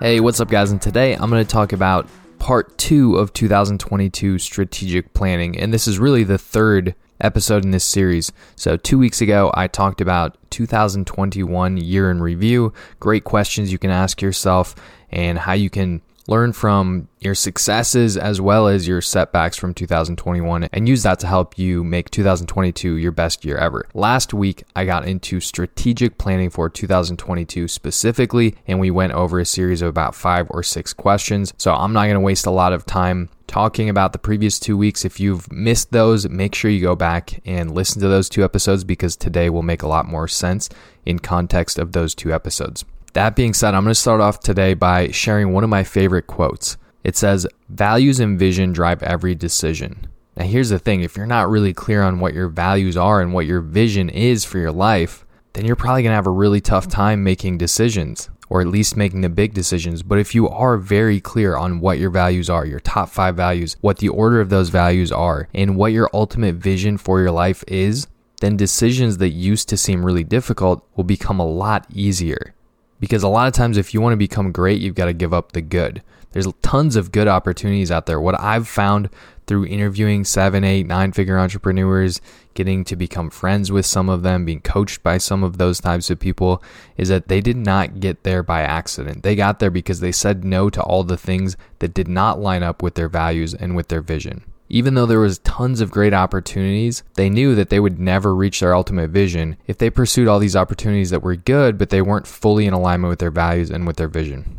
Hey, what's up, guys? And today I'm going to talk about part two of 2022 strategic planning. And this is really the third episode in this series. So, two weeks ago, I talked about 2021 year in review, great questions you can ask yourself, and how you can learn from your successes as well as your setbacks from 2021 and use that to help you make 2022 your best year ever. Last week, I got into strategic planning for 2022 specifically, and we went over a series of about five or six questions. So I'm not going to waste a lot of time talking about the previous two weeks. If you've missed those, make sure you go back and listen to those two episodes because today will make a lot more sense in context of those two episodes. That being said, I'm going to start off today by sharing one of my favorite quotes. It says, Values and vision drive every decision. Now, here's the thing if you're not really clear on what your values are and what your vision is for your life, then you're probably going to have a really tough time making decisions or at least making the big decisions. But if you are very clear on what your values are, your top five values, what the order of those values are, and what your ultimate vision for your life is, then decisions that used to seem really difficult will become a lot easier. Because a lot of times, if you want to become great, you've got to give up the good. There's tons of good opportunities out there. What I've found through interviewing seven, eight, nine figure entrepreneurs, getting to become friends with some of them, being coached by some of those types of people, is that they did not get there by accident. They got there because they said no to all the things that did not line up with their values and with their vision. Even though there was tons of great opportunities, they knew that they would never reach their ultimate vision if they pursued all these opportunities that were good, but they weren't fully in alignment with their values and with their vision.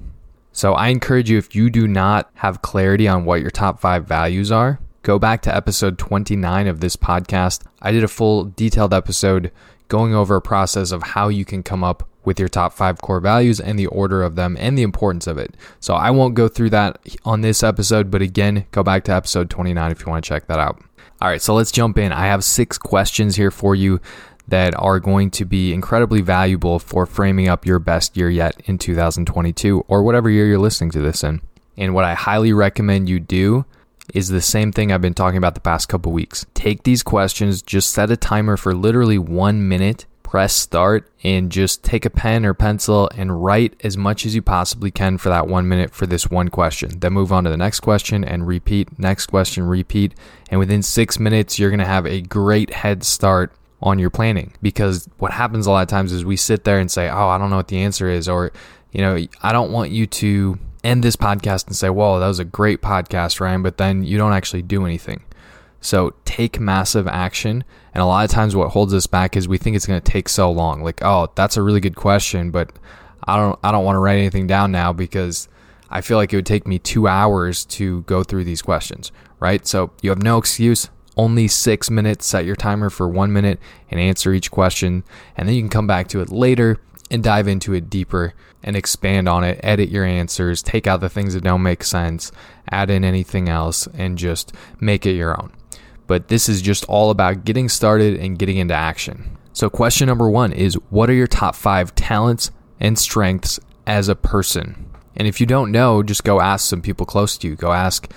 So I encourage you if you do not have clarity on what your top 5 values are, go back to episode 29 of this podcast. I did a full detailed episode going over a process of how you can come up with your top five core values and the order of them and the importance of it. So I won't go through that on this episode, but again, go back to episode 29 if you want to check that out. All right, so let's jump in. I have six questions here for you that are going to be incredibly valuable for framing up your best year yet in 2022 or whatever year you're listening to this in. And what I highly recommend you do is the same thing I've been talking about the past couple weeks. Take these questions, just set a timer for literally one minute press start and just take a pen or pencil and write as much as you possibly can for that one minute for this one question. Then move on to the next question and repeat, next question, repeat. And within six minutes, you're going to have a great head start on your planning because what happens a lot of times is we sit there and say, Oh, I don't know what the answer is. Or, you know, I don't want you to end this podcast and say, Whoa, that was a great podcast, Ryan, but then you don't actually do anything. So take massive action. And a lot of times what holds us back is we think it's going to take so long. Like, oh, that's a really good question, but I don't I don't want to write anything down now because I feel like it would take me 2 hours to go through these questions, right? So you have no excuse. Only 6 minutes, set your timer for 1 minute and answer each question, and then you can come back to it later and dive into it deeper and expand on it, edit your answers, take out the things that don't make sense, add in anything else and just make it your own but this is just all about getting started and getting into action. So, question number one is What are your top five talents and strengths as a person? And if you don't know, just go ask some people close to you. Go ask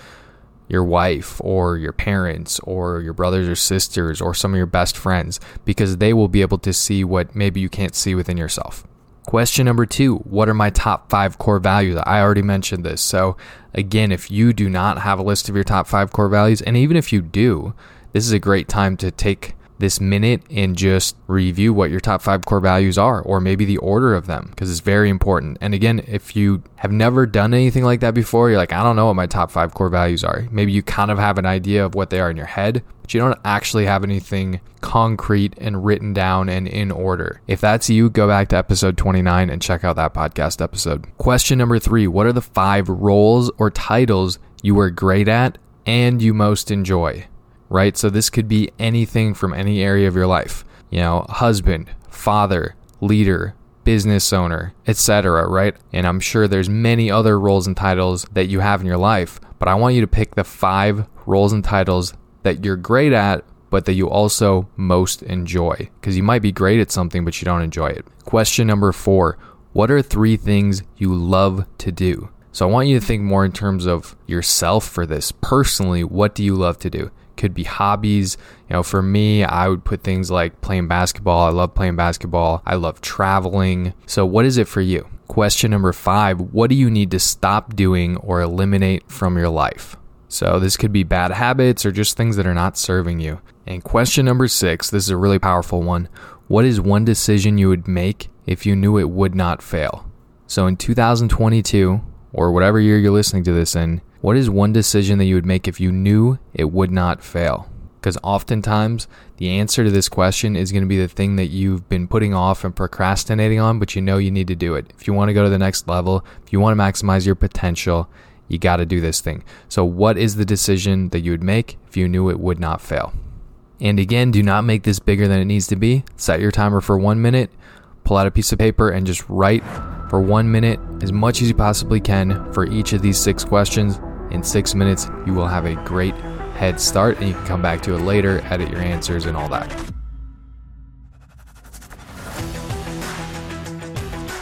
your wife or your parents or your brothers or sisters or some of your best friends because they will be able to see what maybe you can't see within yourself. Question number two What are my top five core values? I already mentioned this. So, again, if you do not have a list of your top five core values, and even if you do, this is a great time to take this minute and just review what your top five core values are, or maybe the order of them, because it's very important. And again, if you have never done anything like that before, you're like, I don't know what my top five core values are. Maybe you kind of have an idea of what they are in your head, but you don't actually have anything concrete and written down and in order. If that's you, go back to episode 29 and check out that podcast episode. Question number three What are the five roles or titles you are great at and you most enjoy? Right? So this could be anything from any area of your life. You know, husband, father, leader, business owner, etc., right? And I'm sure there's many other roles and titles that you have in your life, but I want you to pick the 5 roles and titles that you're great at but that you also most enjoy because you might be great at something but you don't enjoy it. Question number 4, what are 3 things you love to do? So I want you to think more in terms of yourself for this. Personally, what do you love to do? Could be hobbies. You know, for me, I would put things like playing basketball. I love playing basketball. I love traveling. So what is it for you? Question number 5, what do you need to stop doing or eliminate from your life? So this could be bad habits or just things that are not serving you. And question number 6, this is a really powerful one. What is one decision you would make if you knew it would not fail? So in 2022, or whatever year you're listening to this in, what is one decision that you would make if you knew it would not fail? Because oftentimes the answer to this question is going to be the thing that you've been putting off and procrastinating on, but you know you need to do it. If you want to go to the next level, if you want to maximize your potential, you got to do this thing. So, what is the decision that you would make if you knew it would not fail? And again, do not make this bigger than it needs to be. Set your timer for one minute, pull out a piece of paper, and just write for one minute as much as you possibly can for each of these six questions. In six minutes, you will have a great head start and you can come back to it later, edit your answers, and all that.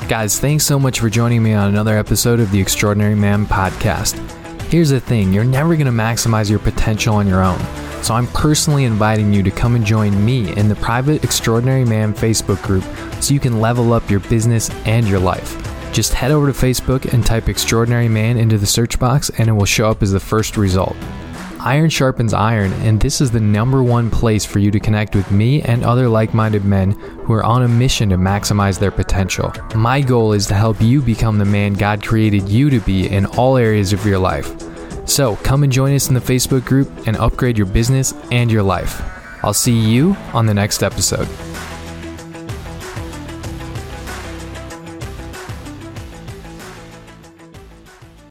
Guys, thanks so much for joining me on another episode of the Extraordinary Man podcast. Here's the thing you're never going to maximize your potential on your own. So I'm personally inviting you to come and join me in the private Extraordinary Man Facebook group so you can level up your business and your life. Just head over to Facebook and type Extraordinary Man into the search box, and it will show up as the first result. Iron sharpens iron, and this is the number one place for you to connect with me and other like minded men who are on a mission to maximize their potential. My goal is to help you become the man God created you to be in all areas of your life. So come and join us in the Facebook group and upgrade your business and your life. I'll see you on the next episode.